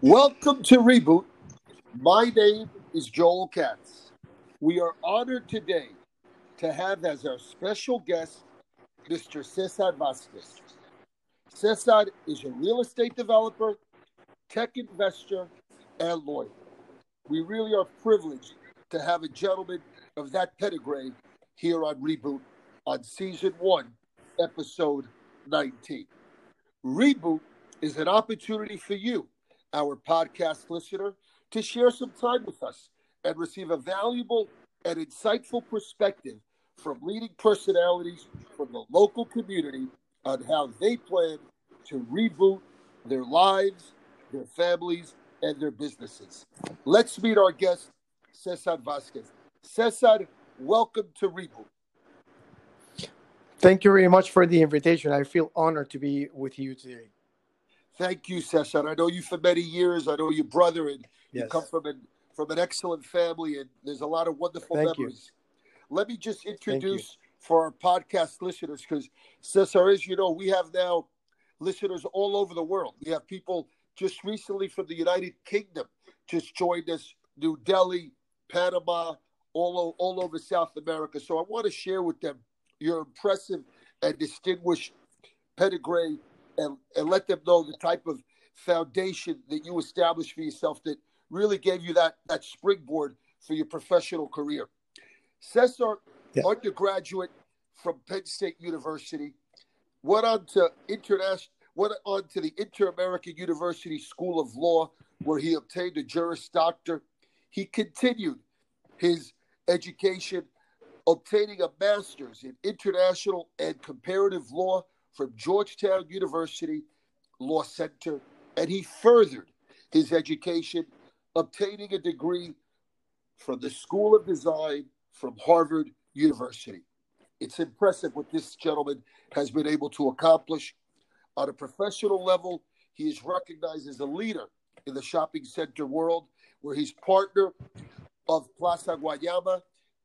Welcome to Reboot. My name is Joel Katz. We are honored today to have as our special guest Mr. Cesar Vazquez. Cesar is a real estate developer, tech investor, and lawyer. We really are privileged to have a gentleman of that pedigree here on Reboot on season one, episode 19. Reboot is an opportunity for you, our podcast listener, to share some time with us and receive a valuable and insightful perspective from leading personalities from the local community on how they plan to reboot their lives, their families, and their businesses. Let's meet our guest, Cesar Vazquez. Cesar, welcome to Reboot. Thank you very much for the invitation. I feel honored to be with you today. Thank you, Cesar. I know you for many years. I know your brother, and yes. you come from an from an excellent family, and there's a lot of wonderful Thank memories. You. Let me just introduce for our podcast listeners, because Cesar, as you know, we have now listeners all over the world. We have people just recently from the United Kingdom just joined us, New Delhi, Panama, all, all over South America. So I want to share with them your impressive and distinguished pedigree and, and let them know the type of foundation that you established for yourself that really gave you that, that springboard for your professional career. Cesar, yeah. undergraduate from Penn State University, went on to international went on to the Inter-American University School of Law, where he obtained a Juris Doctor. He continued his education obtaining a master's in international and comparative law from Georgetown University Law Center, and he furthered his education, obtaining a degree from the School of Design from Harvard University. It's impressive what this gentleman has been able to accomplish. On a professional level, he is recognized as a leader in the shopping center world, where he's partner of Plaza Guayama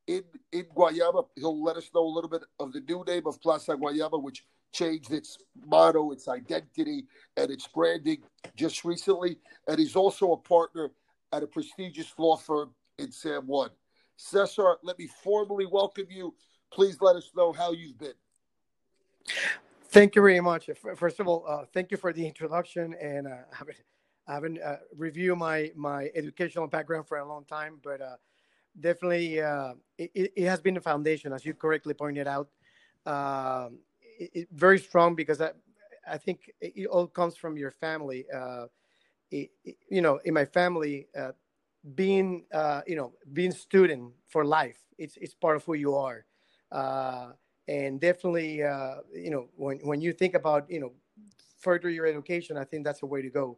in in Guayama. He'll let us know a little bit of the new name of Plaza Guayama, which changed its motto, its identity, and its branding just recently. And he's also a partner at a prestigious law firm in San Juan. Cesar, let me formally welcome you. Please let us know how you've been. Thank you very much. First of all, uh, thank you for the introduction, and uh, I haven't, I haven't uh, reviewed my my educational background for a long time, but uh, definitely uh, it, it, has been a foundation, as you correctly pointed out. It, it, very strong because I, I think it, all comes from your family. Uh, you know, in my family, uh, being uh, you know being student for life, it's it's part of who you are, uh, and definitely uh, you know when when you think about you know further your education, I think that's a way to go.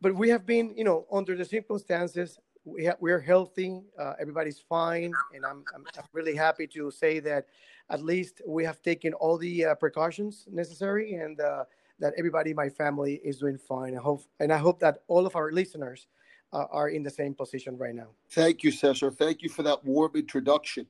But we have been you know under the circumstances we ha- we're healthy. Uh, everybody's fine, and I'm, I'm, I'm really happy to say that at least we have taken all the uh, precautions necessary, and uh, that everybody in my family is doing fine. I hope, and I hope that all of our listeners uh, are in the same position right now. Thank you, Cesar. Thank you for that warm introduction.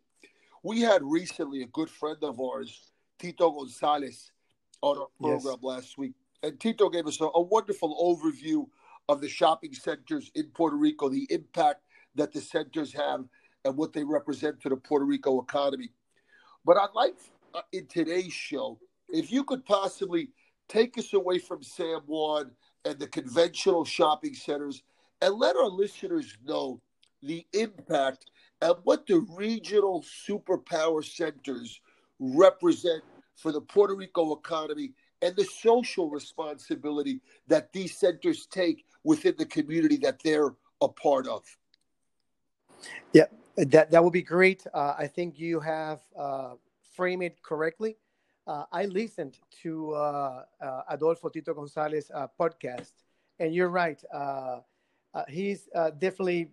We had recently a good friend of ours, Tito Gonzalez, on our program yes. last week, and Tito gave us a, a wonderful overview of the shopping centers in Puerto Rico, the impact that the centers have, and what they represent to the Puerto Rico economy. But I'd like uh, in today's show, if you could possibly take us away from San Juan and the conventional shopping centers and let our listeners know the impact and what the regional superpower centers represent for the Puerto Rico economy and the social responsibility that these centers take within the community that they're a part of. Yeah, that that would be great. Uh, I think you have uh, framed it correctly. Uh, I listened to uh, uh, Adolfo Tito Gonzalez uh, podcast, and you're right. he's definitely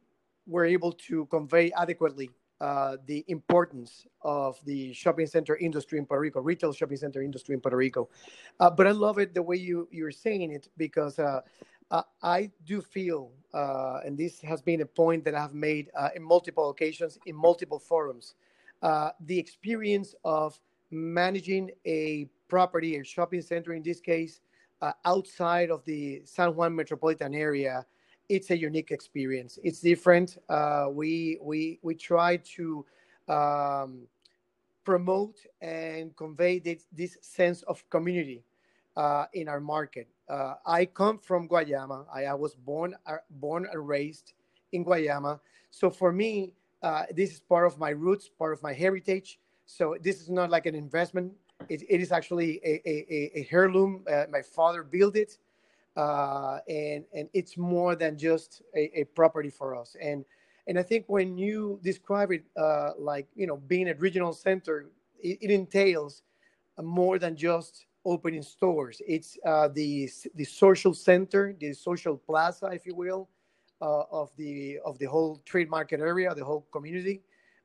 were able to convey adequately uh, the importance of the shopping center industry in Puerto Rico, retail shopping center industry in Puerto Rico. Uh, but I love it the way you you're saying it because uh, uh I do feel, uh, and this has been a point that I've made in multiple occasions in multiple forums, the experience of managing a property, a shopping center in this case, outside of the San Juan metropolitan area it's a unique experience. It's different. Uh, we we we try to um, promote and convey this, this sense of community uh, in our market. Uh, I come from Guayama. I, I, was born uh, born and raised in Guayama. So for me, uh, this is part of my roots, part of my heritage. So this is not like an investment. it, it is actually a, a, a heirloom. Uh, my father built it, uh, and and it's more than just a, a, property for us. And and I think when you describe it like you know being a regional center, it, it entails more than just opening stores. It's uh, the the social center, the social plaza, if you will, uh, of the of the whole trade market area, the whole community.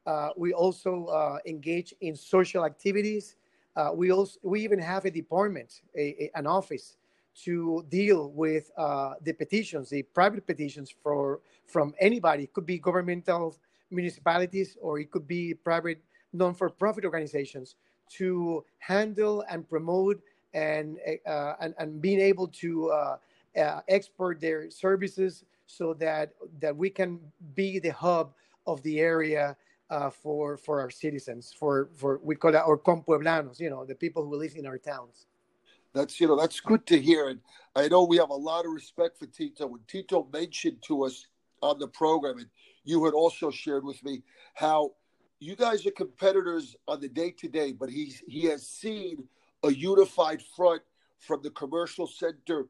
Uh, we also uh, engage in social activities. Uh, we also we even have a department, a, a, an office to deal with uh, the petitions, the private petitions for from anybody. It could be governmental municipalities or it could be private non-for-profit organizations to handle and promote and uh, and, and being able to uh, uh, export their services so that that we can be the hub of the area uh, for for our citizens for for we call it our compueblanos you know the people who live in our towns that's you know that's good to hear and i know we have a lot of respect for tito when tito mentioned to us on the program and you had also shared with me how you guys are competitors on the day to day, but he's he has seen a unified front from the commercial center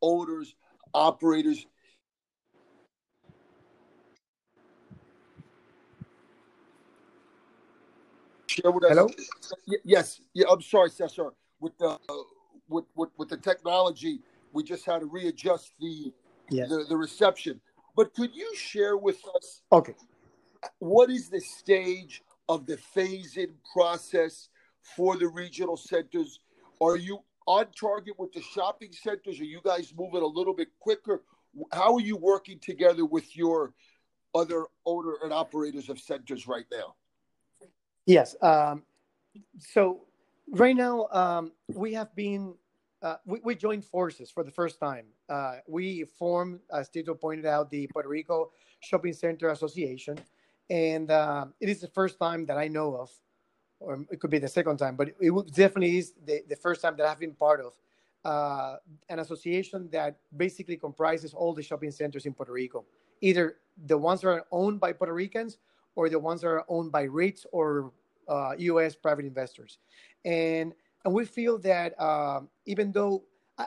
owners, operators. Hello? Yes, yeah. I'm sorry, Cesar. With the with, with with the technology, we just had to readjust the yes. the, the reception. But could you share with us? Okay what is the stage of the phase-in process for the regional centers? Are you on target with the shopping centers? Are you guys moving a little bit quicker? How are you working together with your other owner and operators of centers right now? Yes. Um, so right now um, we have been uh, we, we, joined forces for the first time. Uh, we formed, as Tito pointed out, the Puerto Rico Shopping Center Association, and uh, it is the first time that I know of, or it could be the second time, but it definitely is the, the first time that I've been part of uh, an association that basically comprises all the shopping centers in Puerto Rico, either the ones that are owned by Puerto Ricans or the ones that are owned by REITs or uh, U.S. private investors, and and we feel that uh, even though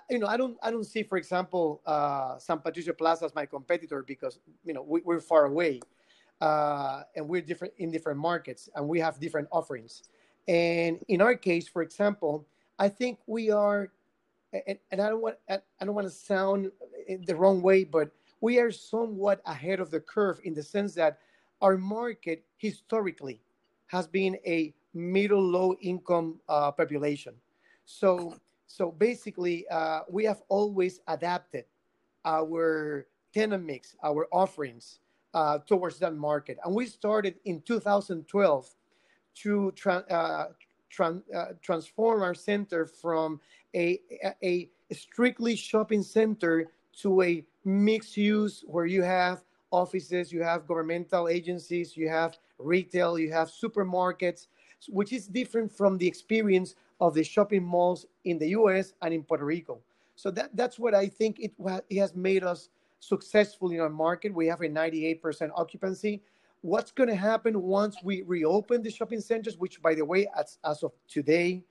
you know I don't I don't see, for example, uh, San Patricio Plaza as my competitor because you know we, we're far away uh, and we're different in different markets and we have different offerings. And in our case, for example, I think we are, and, and I don't want I don't want to sound the wrong way, but we are somewhat ahead of the curve in the sense that our market historically has been a middle low income uh, population. So so basically, uh, we have always adapted our tenant mix, our offerings uh, towards that market. And we started in 2012 to tra- uh, tra- uh, transform our center from a, a, a strictly shopping center to a mixed use where you have offices, you have governmental agencies, you have retail, you have supermarkets, which is different from the experience of the shopping malls in the US and in Puerto Rico. So that, that's what I think it, it has made us successful in our market. We have a 98% occupancy. What's going to happen once we reopen the shopping centers, which, by the way, as, as of today,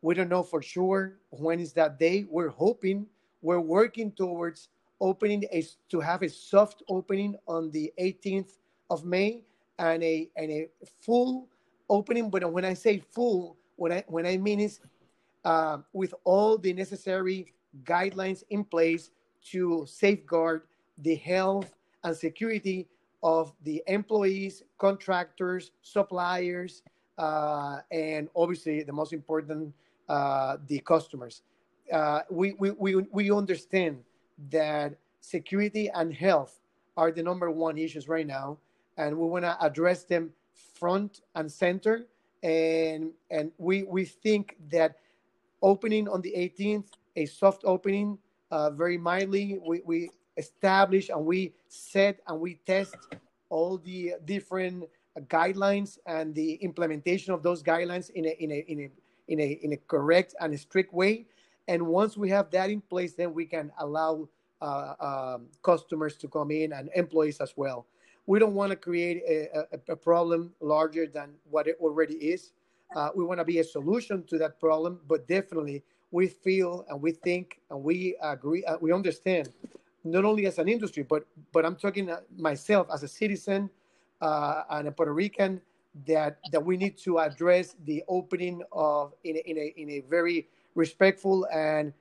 we don't know for sure when is that day. We're hoping, we're working towards opening a, to have a soft opening on the 18th of May and a, and a full opening. But when I say full, what I, when I mean is uh, with all the necessary guidelines in place to safeguard the health and security of the employees, contractors, suppliers, uh, and obviously the most important, uh, the customers. Uh, we, we, we, we understand that security and health are the number one issues right now, and we want to address them front and center. And and we we think that opening on the 18th, a soft opening, uh, very mildly, we, we establish and we set and we test all the different guidelines and the implementation of those guidelines in a, in a, in a, in a, in a correct and a strict way. And once we have that in place, then we can allow uh, um, customers to come in and employees as well. We don't want to create a, a, a, problem larger than what it already is. Uh, we want to be a solution to that problem, but definitely we feel and we think and we agree, uh, we understand, not only as an industry, but but I'm talking uh, myself as a citizen uh, and a Puerto Rican that that we need to address the opening of in a, in a, in a very respectful and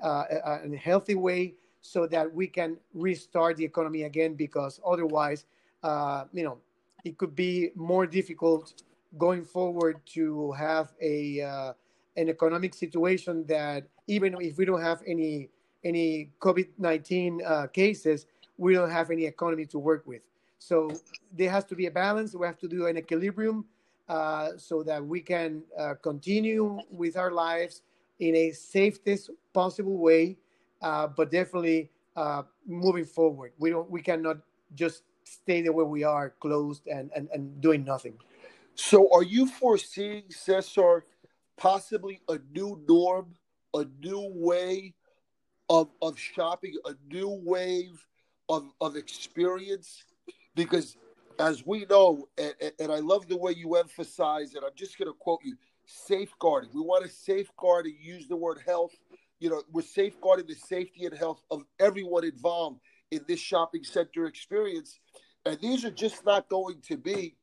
uh, and healthy way so that we can restart the economy again because otherwise uh, you know it could be more difficult going forward to have a uh, an economic situation that even if we don't have any any COVID-19 uh, cases, we don't have any economy to work with. So there has to be a balance. We have to do an equilibrium uh, so that we can uh, continue with our lives in a safest possible way, uh, but definitely uh, moving forward. We don't. We cannot just stay the way we are, closed and, and, and doing nothing. So, are you foreseeing, Cesar, possibly a new norm, a new way of, of shopping, a new wave of, of experience? Because as we know, and, and I love the way you emphasize it, I'm just going to quote you safeguarding. We want to safeguard and use the word health. You know, we're safeguarding the safety and health of everyone involved in this shopping center experience. And these are just not going to be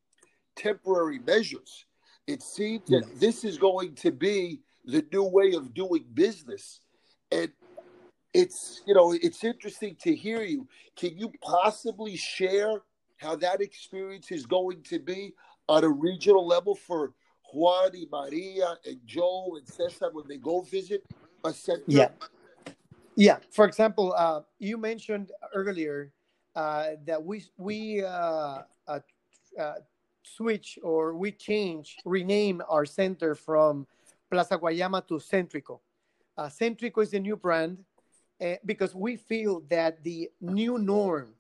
temporary measures. It seems that this is going to be the new way of doing business. And it's, you know, it's interesting to hear you. Can you possibly share how that experience is going to be on a regional level for Juan and Maria and Joe and Cesar when they go visit a center? Yeah. Yeah. For example, uh, you mentioned earlier uh, that we we uh, uh, uh switch or we change, rename our center from Plaza Guayama to Centrico. Uh, Centrico is a new brand uh, because we feel that the new norm,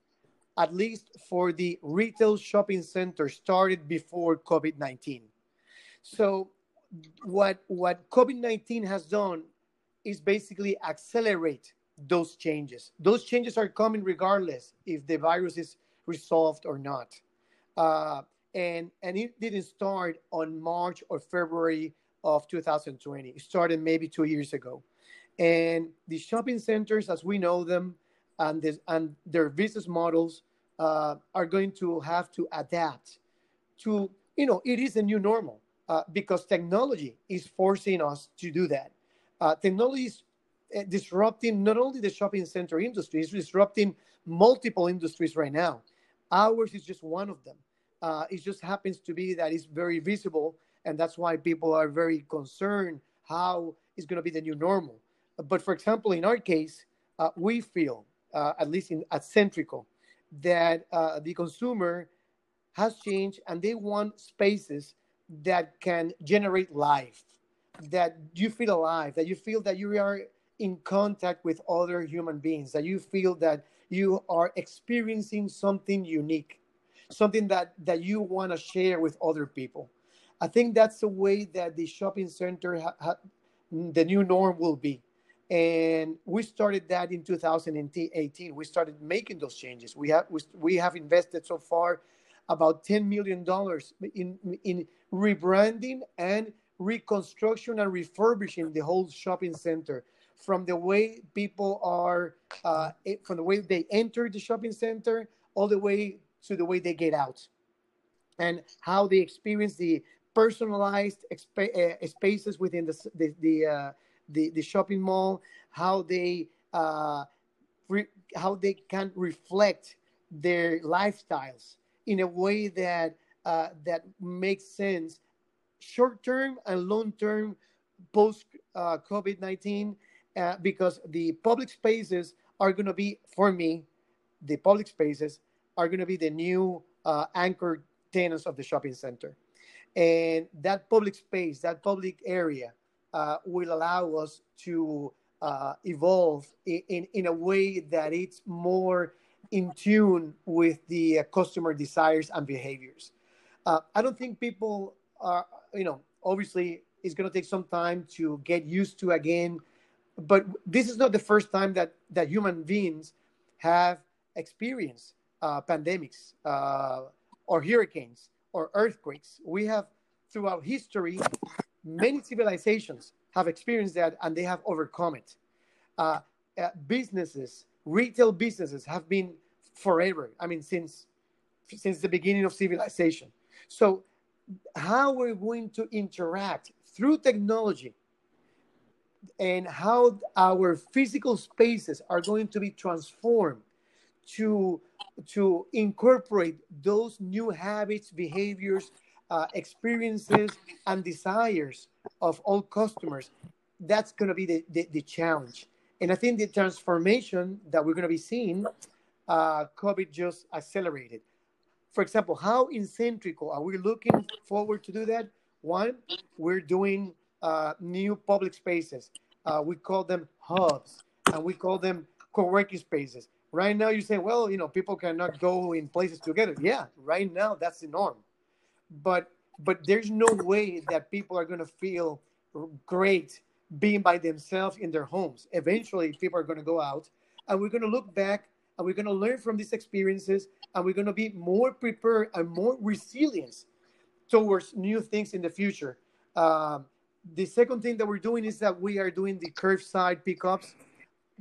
at least for the retail shopping center, started before COVID 19. So, what, what COVID 19 has done is basically accelerate those changes. Those changes are coming regardless if the virus is resolved or not. Uh, and and it didn't start on March or February of 2020. It started maybe two years ago, and the shopping centers, as we know them, and this, and their business models uh, are going to have to adapt to you know it is a new normal uh, because technology is forcing us to do that. Uh, technology is uh, disrupting not only the shopping center industry, it's disrupting multiple industries right now. Ours is just one of them. Uh, it just happens to be that it's very visible, and that's why people are very concerned how it's going to be the new normal. But for example, in our case, uh, we feel, uh, at least in, at Centrico, that uh, the consumer has changed and they want spaces that can generate life, that you feel alive, that you feel that you are in contact with other human beings, that you feel that you are experiencing something unique something that that you want to share with other people. I think that's the way that the shopping center, ha, ha, the new norm will be. And we started that in 2018. We started making those changes. We have we, we have invested so far about 10 million dollars in in rebranding and reconstruction and refurbishing the whole shopping center from the way people are uh, from the way they enter the shopping center all the way to the way they get out and how they experience the personalized exp- uh, spaces within the the the, uh, the, the shopping mall, how they uh, re- how they can reflect their lifestyles in a way that uh, that makes sense, short term and long term, post uh, COVID nineteen, uh, because the public spaces are going to be for me, the public spaces are going to be the new uh, anchor tenants of the shopping center. And that public space, that public area, uh, will allow us to uh, evolve in, in, in a way that it's more in tune with the uh, customer desires and behaviors. I don't think people are, you know, obviously it's going to take some time to get used to again, but this is not the first time that, that human beings have experienced uh, pandemics uh, or hurricanes or earthquakes. We have, throughout history, many civilizations have experienced that and they have overcome it. Uh, uh, businesses, retail businesses have been forever. I mean, since since the beginning of civilization. So, how we're going to interact through technology and how our physical spaces are going to be transformed to to incorporate those new habits, behaviors, uh, experiences, and desires of all customers. That's going to be the, the, the, challenge. And I think the transformation that we're going to be seeing, uh, COVID just accelerated. For example, how in Centrico are we looking forward to do that? One, we're doing uh, new public spaces. Uh, we call them hubs, and we call them co-working spaces. Right now, you say, well, you know, people cannot go in places together. Yeah, right now that's the norm. But but there's no way that people are going to feel great being by themselves in their homes. Eventually, people are going to go out, and we're going to look back and we're going to learn from these experiences, and we're going to be more prepared and more resilient towards new things in the future. Um, the second thing that we're doing is that we are doing the curbside pickups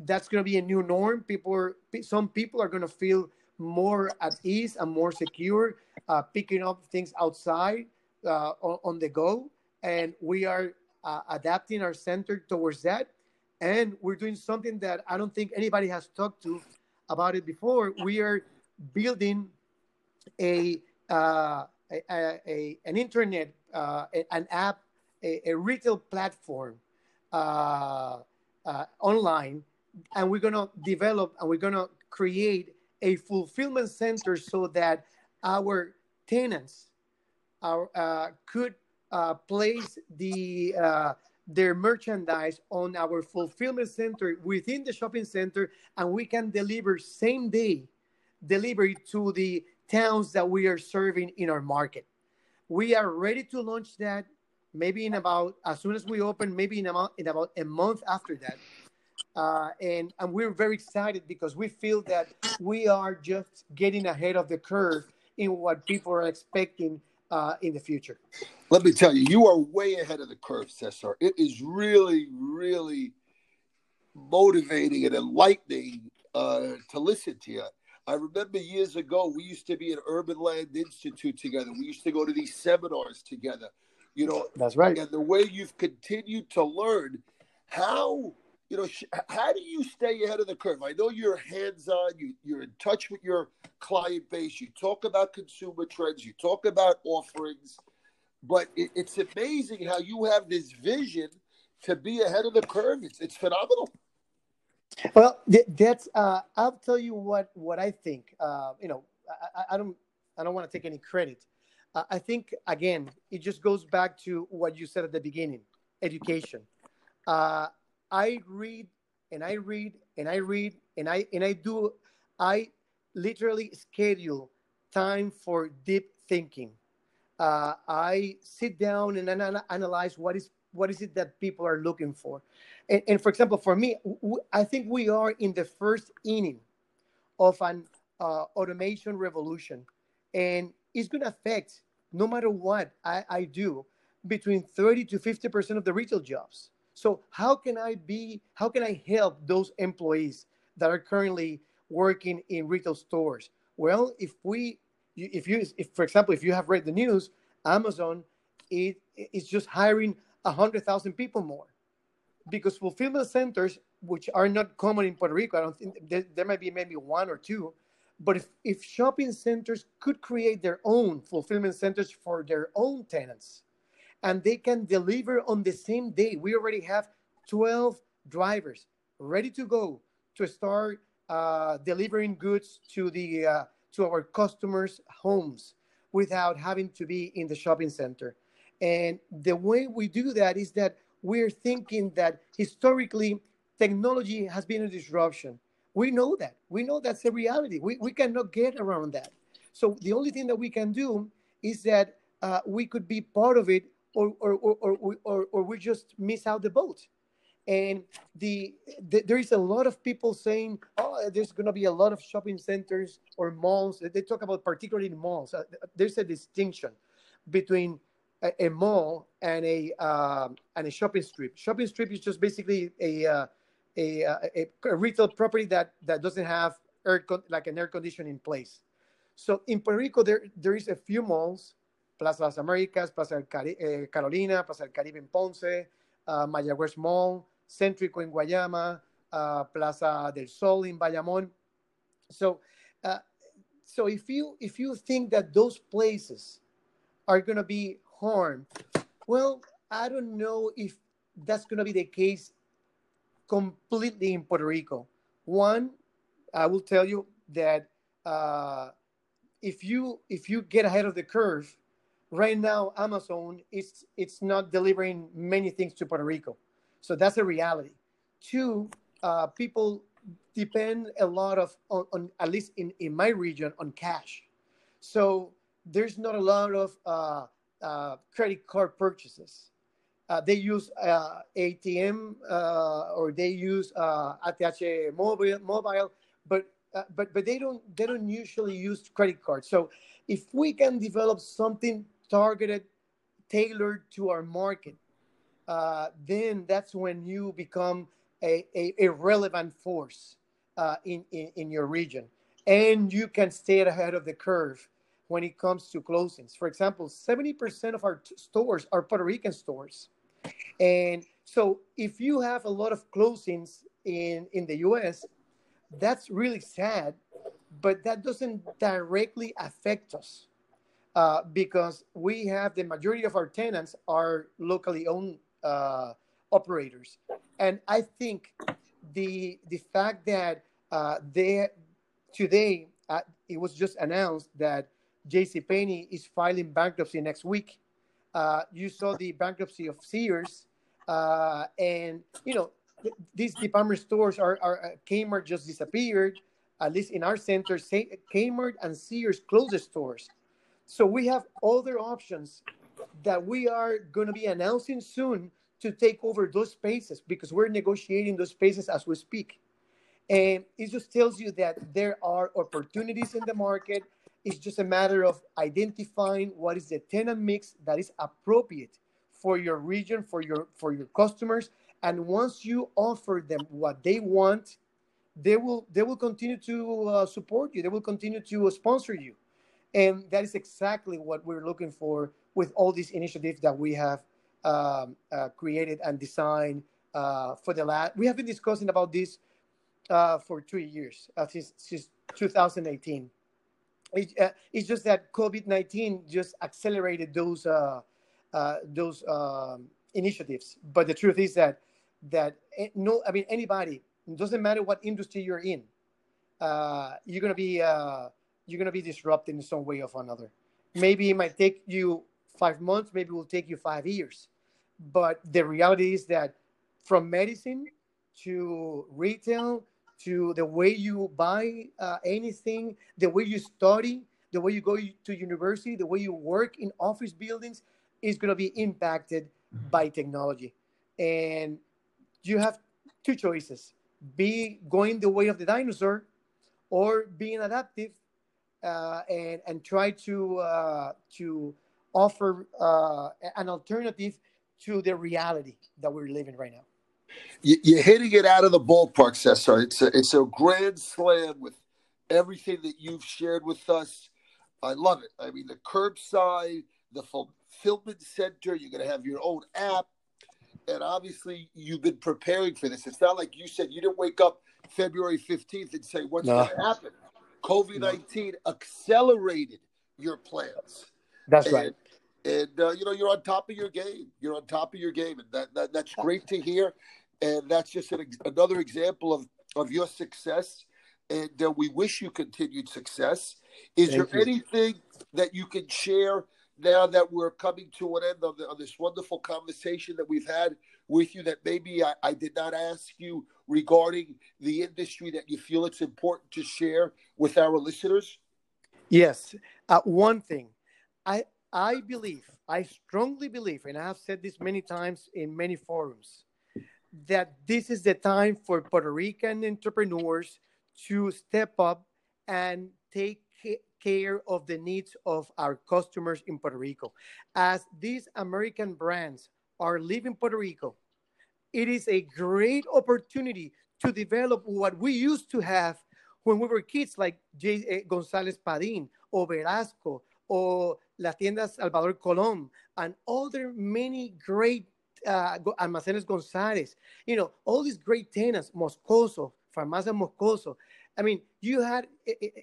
that's going to be a new norm. People are, some people are going to feel more at ease and more secure uh, picking up things outside uh, on, on, the go. And we are uh, adapting our center towards that. And we're doing something that I don't think anybody has talked to about it before. We are building a, uh, a, a, an internet, uh, an app, a, a retail platform uh, online and we're going to develop and we're going to create a fulfillment center so that our tenants our, uh, could uh, place the uh, their merchandise on our fulfillment center within the shopping center and we can deliver same day delivery to the towns that we are serving in our market. We are ready to launch that maybe in about as soon as we open maybe in, a, in about a month after that. Uh, and, and we're very excited because we feel that we are just getting ahead of the curve in what people are expecting uh, in the future. Let me tell you, you are way ahead of the curve, Cesar. It is really, really motivating and enlightening uh, to listen to you. I remember years ago, we used to be at Urban Land Institute together. We used to go to these seminars together. You know, that's right. And the way you've continued to learn how you know, how do you stay ahead of the curve? I know you're hands on, you, you're in touch with your client base, you talk about consumer trends, you talk about offerings, but it, it's amazing how you have this vision to be ahead of the curve. It's, it's phenomenal. Well, that's, uh, I'll tell you what, what I think, uh, you know, I, I don't, I don't want to take any credit. Uh, I think, again, it just goes back to what you said at the beginning, education. Uh, I read and I read and I read and I and I do I literally schedule time for deep thinking. Uh, I sit down and an- analyze what is what is it that people are looking for. And, and for example, for me, w- I think we are in the first inning of an uh, automation revolution, and it's going to affect no matter what I, I do between 30 to 50 percent of the retail jobs. So how can I be, how can I help those employees that are currently working in retail stores? Well, if we, if you, if for example, if you have read the news, Amazon it is just hiring a hundred thousand people more because fulfillment centers, which are not common in Puerto Rico, I don't think there, there might be maybe one or two, but if, if shopping centers could create their own fulfillment centers for their own tenants, and they can deliver on the same day. We already have 12 drivers ready to go to start uh, delivering goods to the uh, to our customers' homes without having to be in the shopping center. And the way we do that is that we're thinking that historically technology has been a disruption. We know that. We know that's a reality. We, we cannot get around that. So the only thing that we can do is that uh, we could be part of it or, or, or, or, or, or we just miss out the boat. And the, the, there is a lot of people saying, oh, there's going to be a lot of shopping centers or malls. They talk about particularly malls. Uh, there's a distinction between a, a mall and a uh, and a shopping strip. Shopping strip is just basically a uh, a, uh, a, a, retail property that that doesn't have air con- like an air conditioning in place. So in Puerto Rico, there there is a few malls, Plaza Las Americas, Plaza Cari- eh, Carolina, Plaza del Caribe in Ponce, uh, Mayagüez Mall, Céntrico in Guayama, uh, Plaza del Sol in Bayamón. So, uh, so if you if you think that those places are going to be harmed, well, I don't know if that's going to be the case completely in Puerto Rico. One, I will tell you that if you if you get ahead of the curve, right now Amazon is it's not delivering many things to Puerto Rico, so that's a reality. Two, uh, people depend a lot of on, on, at least in in my region on cash, so there's not a lot of uh, uh, credit card purchases. Uh, they use uh, ATM uh, or they use ATH mobile, mobile, but but but they don't they don't usually use credit cards. So if we can develop something targeted, tailored to our market, uh, then that's when you become a, a, a relevant force uh, in, in, in, your region. And you can stay ahead of the curve when it comes to closings. For example, 70% of our stores are Puerto Rican stores. And so if you have a lot of closings in, in the US, that's really sad, but that doesn't directly affect us uh, because we have the majority of our tenants are locally owned uh, operators. And I think the, the fact that uh, they, today, uh, it was just announced that J.C. Penney is filing bankruptcy next week. Uh, you saw the bankruptcy of Sears, and you know th- these department stores are, are Kmart just disappeared. At least in our center, Kmart and Sears closed the stores. So we have other options that we are going to be announcing soon to take over those spaces because we're negotiating those spaces as we speak. And it just tells you that there are opportunities in the market it's just a matter of identifying what is the tenant mix that is appropriate for your region, for your for your customers. And once you offer them what they want, they will they will continue to uh, support you. They will continue to sponsor you, and that is exactly what we're looking for with all these initiatives that we have um, uh, created and designed uh, for the last. We have been discussing about this uh, for three years uh, since since 2018 it, uh, it's just that COVID nineteen just accelerated those uh, those um, initiatives. But the truth is that that eh, no, I mean anybody it doesn't matter what industry you're in, you're gonna be you're gonna be disrupted in some way or another. Maybe it might take you five months. Maybe it will take you five years. But the reality is that from medicine to retail to the way you buy uh, anything, the way you study, the way you go to university, the way you work in office buildings is going to be impacted mm-hmm. by technology. And you have two choices be going the way of the dinosaur or being adaptive uh, and, and try to, uh, to offer uh, an alternative to the reality that we're living right now you're hitting it out of the ballpark, Cesar. It's a, it's a grand slam with everything that you've shared with us. I love it. I mean, the curbside, the fulfillment center, you're going to have your own app. And obviously, you've been preparing for this. It's not like you said you didn't wake up February 15th and say, What's no. going to happen? COVID 19 no. accelerated your plans. That's and, right. And, uh, you know, you're on top of your game. You're on top of your game. And that, that that's great to hear and that's just an, another example of of your success. And uh, we wish you continued success. Is Thank there you. anything that you can share now that we're coming to an end of, the, of this wonderful conversation that we've had with you that maybe I, I did not ask you regarding the industry that you feel it's important to share with our listeners? Yes. Uh, one thing, I I believe, I strongly believe, and I have said this many times in many forums, that this is the time for Puerto Rican entrepreneurs to step up and take care of the needs of our customers in Puerto Rico. As these American brands are leaving Puerto Rico, it is a great opportunity to develop what we used to have when we were kids, like J. Eh, González Padín or Velasco or Las Tiendas Salvador Colón and other many great uh, Almacenes González, you know, all these great tenants, Moscoso, Farmacia Moscoso. I mean, you had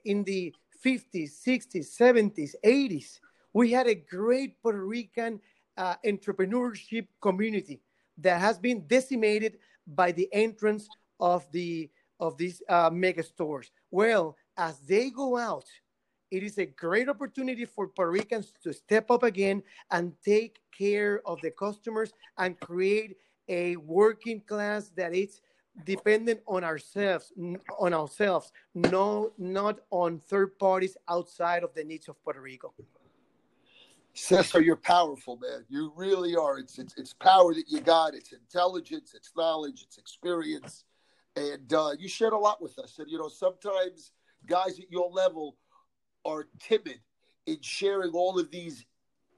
in the 50s, 60s, 70s, 80s, we had a great Puerto Rican uh, entrepreneurship community that has been decimated by the entrance of the of these uh, mega stores. Well, as they go out, it is a great opportunity for Puerto Ricans to step up again and take care of the customers and create a working class that is dependent on ourselves on ourselves no not on third parties outside of the needs of puerto rico Cesar, you're powerful, man. You really are. It's, it's it's power that you got. It's intelligence. It's knowledge. It's experience, and uh, you shared a lot with us. And you know, sometimes guys at your level are timid in sharing all of these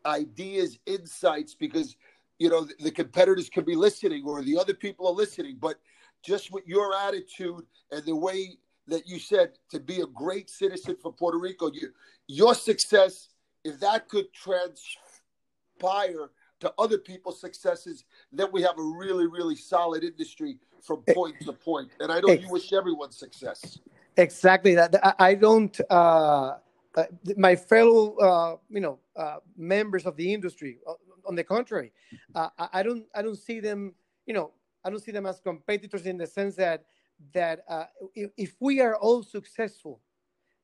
ideas, insights, because you know the, the competitors could be listening or the other people are listening. But just with your attitude and the way that you said to be a great citizen for Puerto Rico, you, your success, if that could transpire to other people's successes, then we have a really, really solid industry from point to point. And I know you wish everyone success. Exactly that. I don't. Uh, uh, my fellow, uh, you know, uh, members of the industry. On the contrary, uh, I don't. I don't see them. You know, I don't see them as competitors in the sense that that uh, if, if, we are all successful,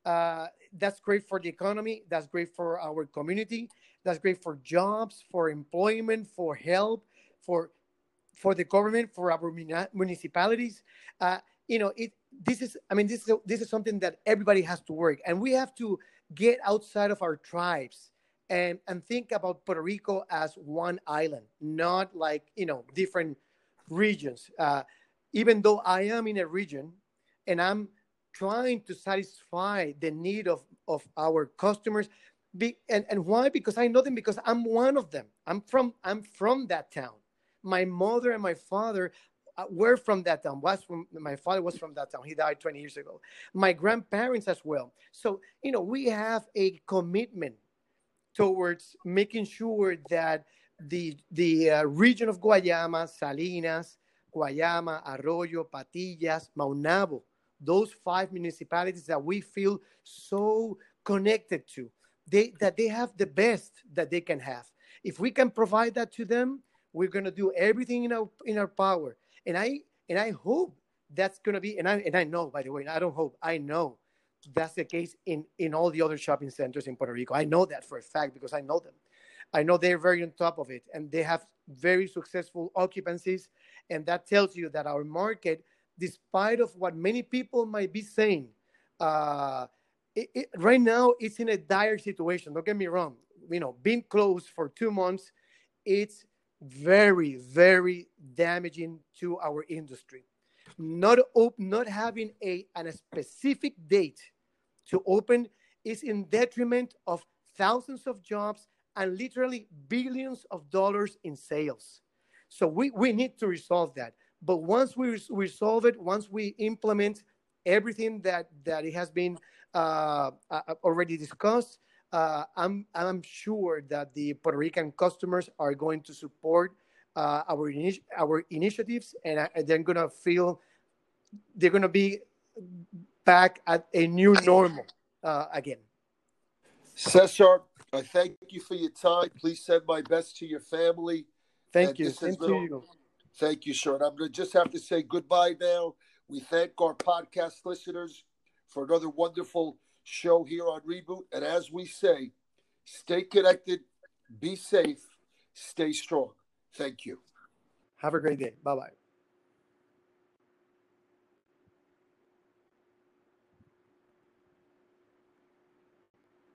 uh, that's great for the economy. That's great for our community. That's great for jobs, for employment, for help, for for the government, for our municipalities. Uh, you know, it. This is. I mean, this is this is something that everybody has to work, and we have to get outside of our tribes and and think about Puerto Rico as one island, not like you know different regions. Uh, even though I am in a region and I'm trying to satisfy the need of, of our customers. Be, and, and why? Because I know them because I'm one of them. I'm from I'm from that town. My mother and my father uh, were from that town. Was from my father was from that town. He died 20 years ago. My grandparents as well. So you know we have a commitment towards making sure that the, the uh, region of Guayama, Salinas, Guayama, Arroyo, Patillas, Maunabo, those five municipalities that we feel so connected to, they, that they have the best that they can have. If we can provide that to them, we're going to do everything in our, in our power. And I, and I hope that's going to be, and I, and I know, by the way, I don't hope, I know that's the case in, in all the other shopping centers in Puerto Rico. I know that for a fact because I know them. I know they're very on top of it and they have very successful occupancies. And that tells you that our market, despite of what many people might be saying, uh, it, it, right now it's in a dire situation. Don't get me wrong. You know, being closed for two months, it's very, very damaging to our industry. Not op- not having a, a specific date to open is in detriment of thousands of jobs and literally billions of dollars in sales. So we, we need to resolve that. But once we we solve it, once we implement everything that, that it has been uh, uh, already discussed, uh, I'm, I'm sure that the Puerto Rican customers are going to support uh, our, initi- our initiatives and uh, they're going to feel they're going to be back at a new normal uh, again. Cesar, I thank you for your time. Please send my best to your family. Thank and you. Thank you. Thank you, sir. And I'm going to just have to say goodbye now. We thank our podcast listeners for another wonderful show here on Reboot. And as we say, stay connected, be safe, stay strong. Thank you. Have a great day. Bye bye.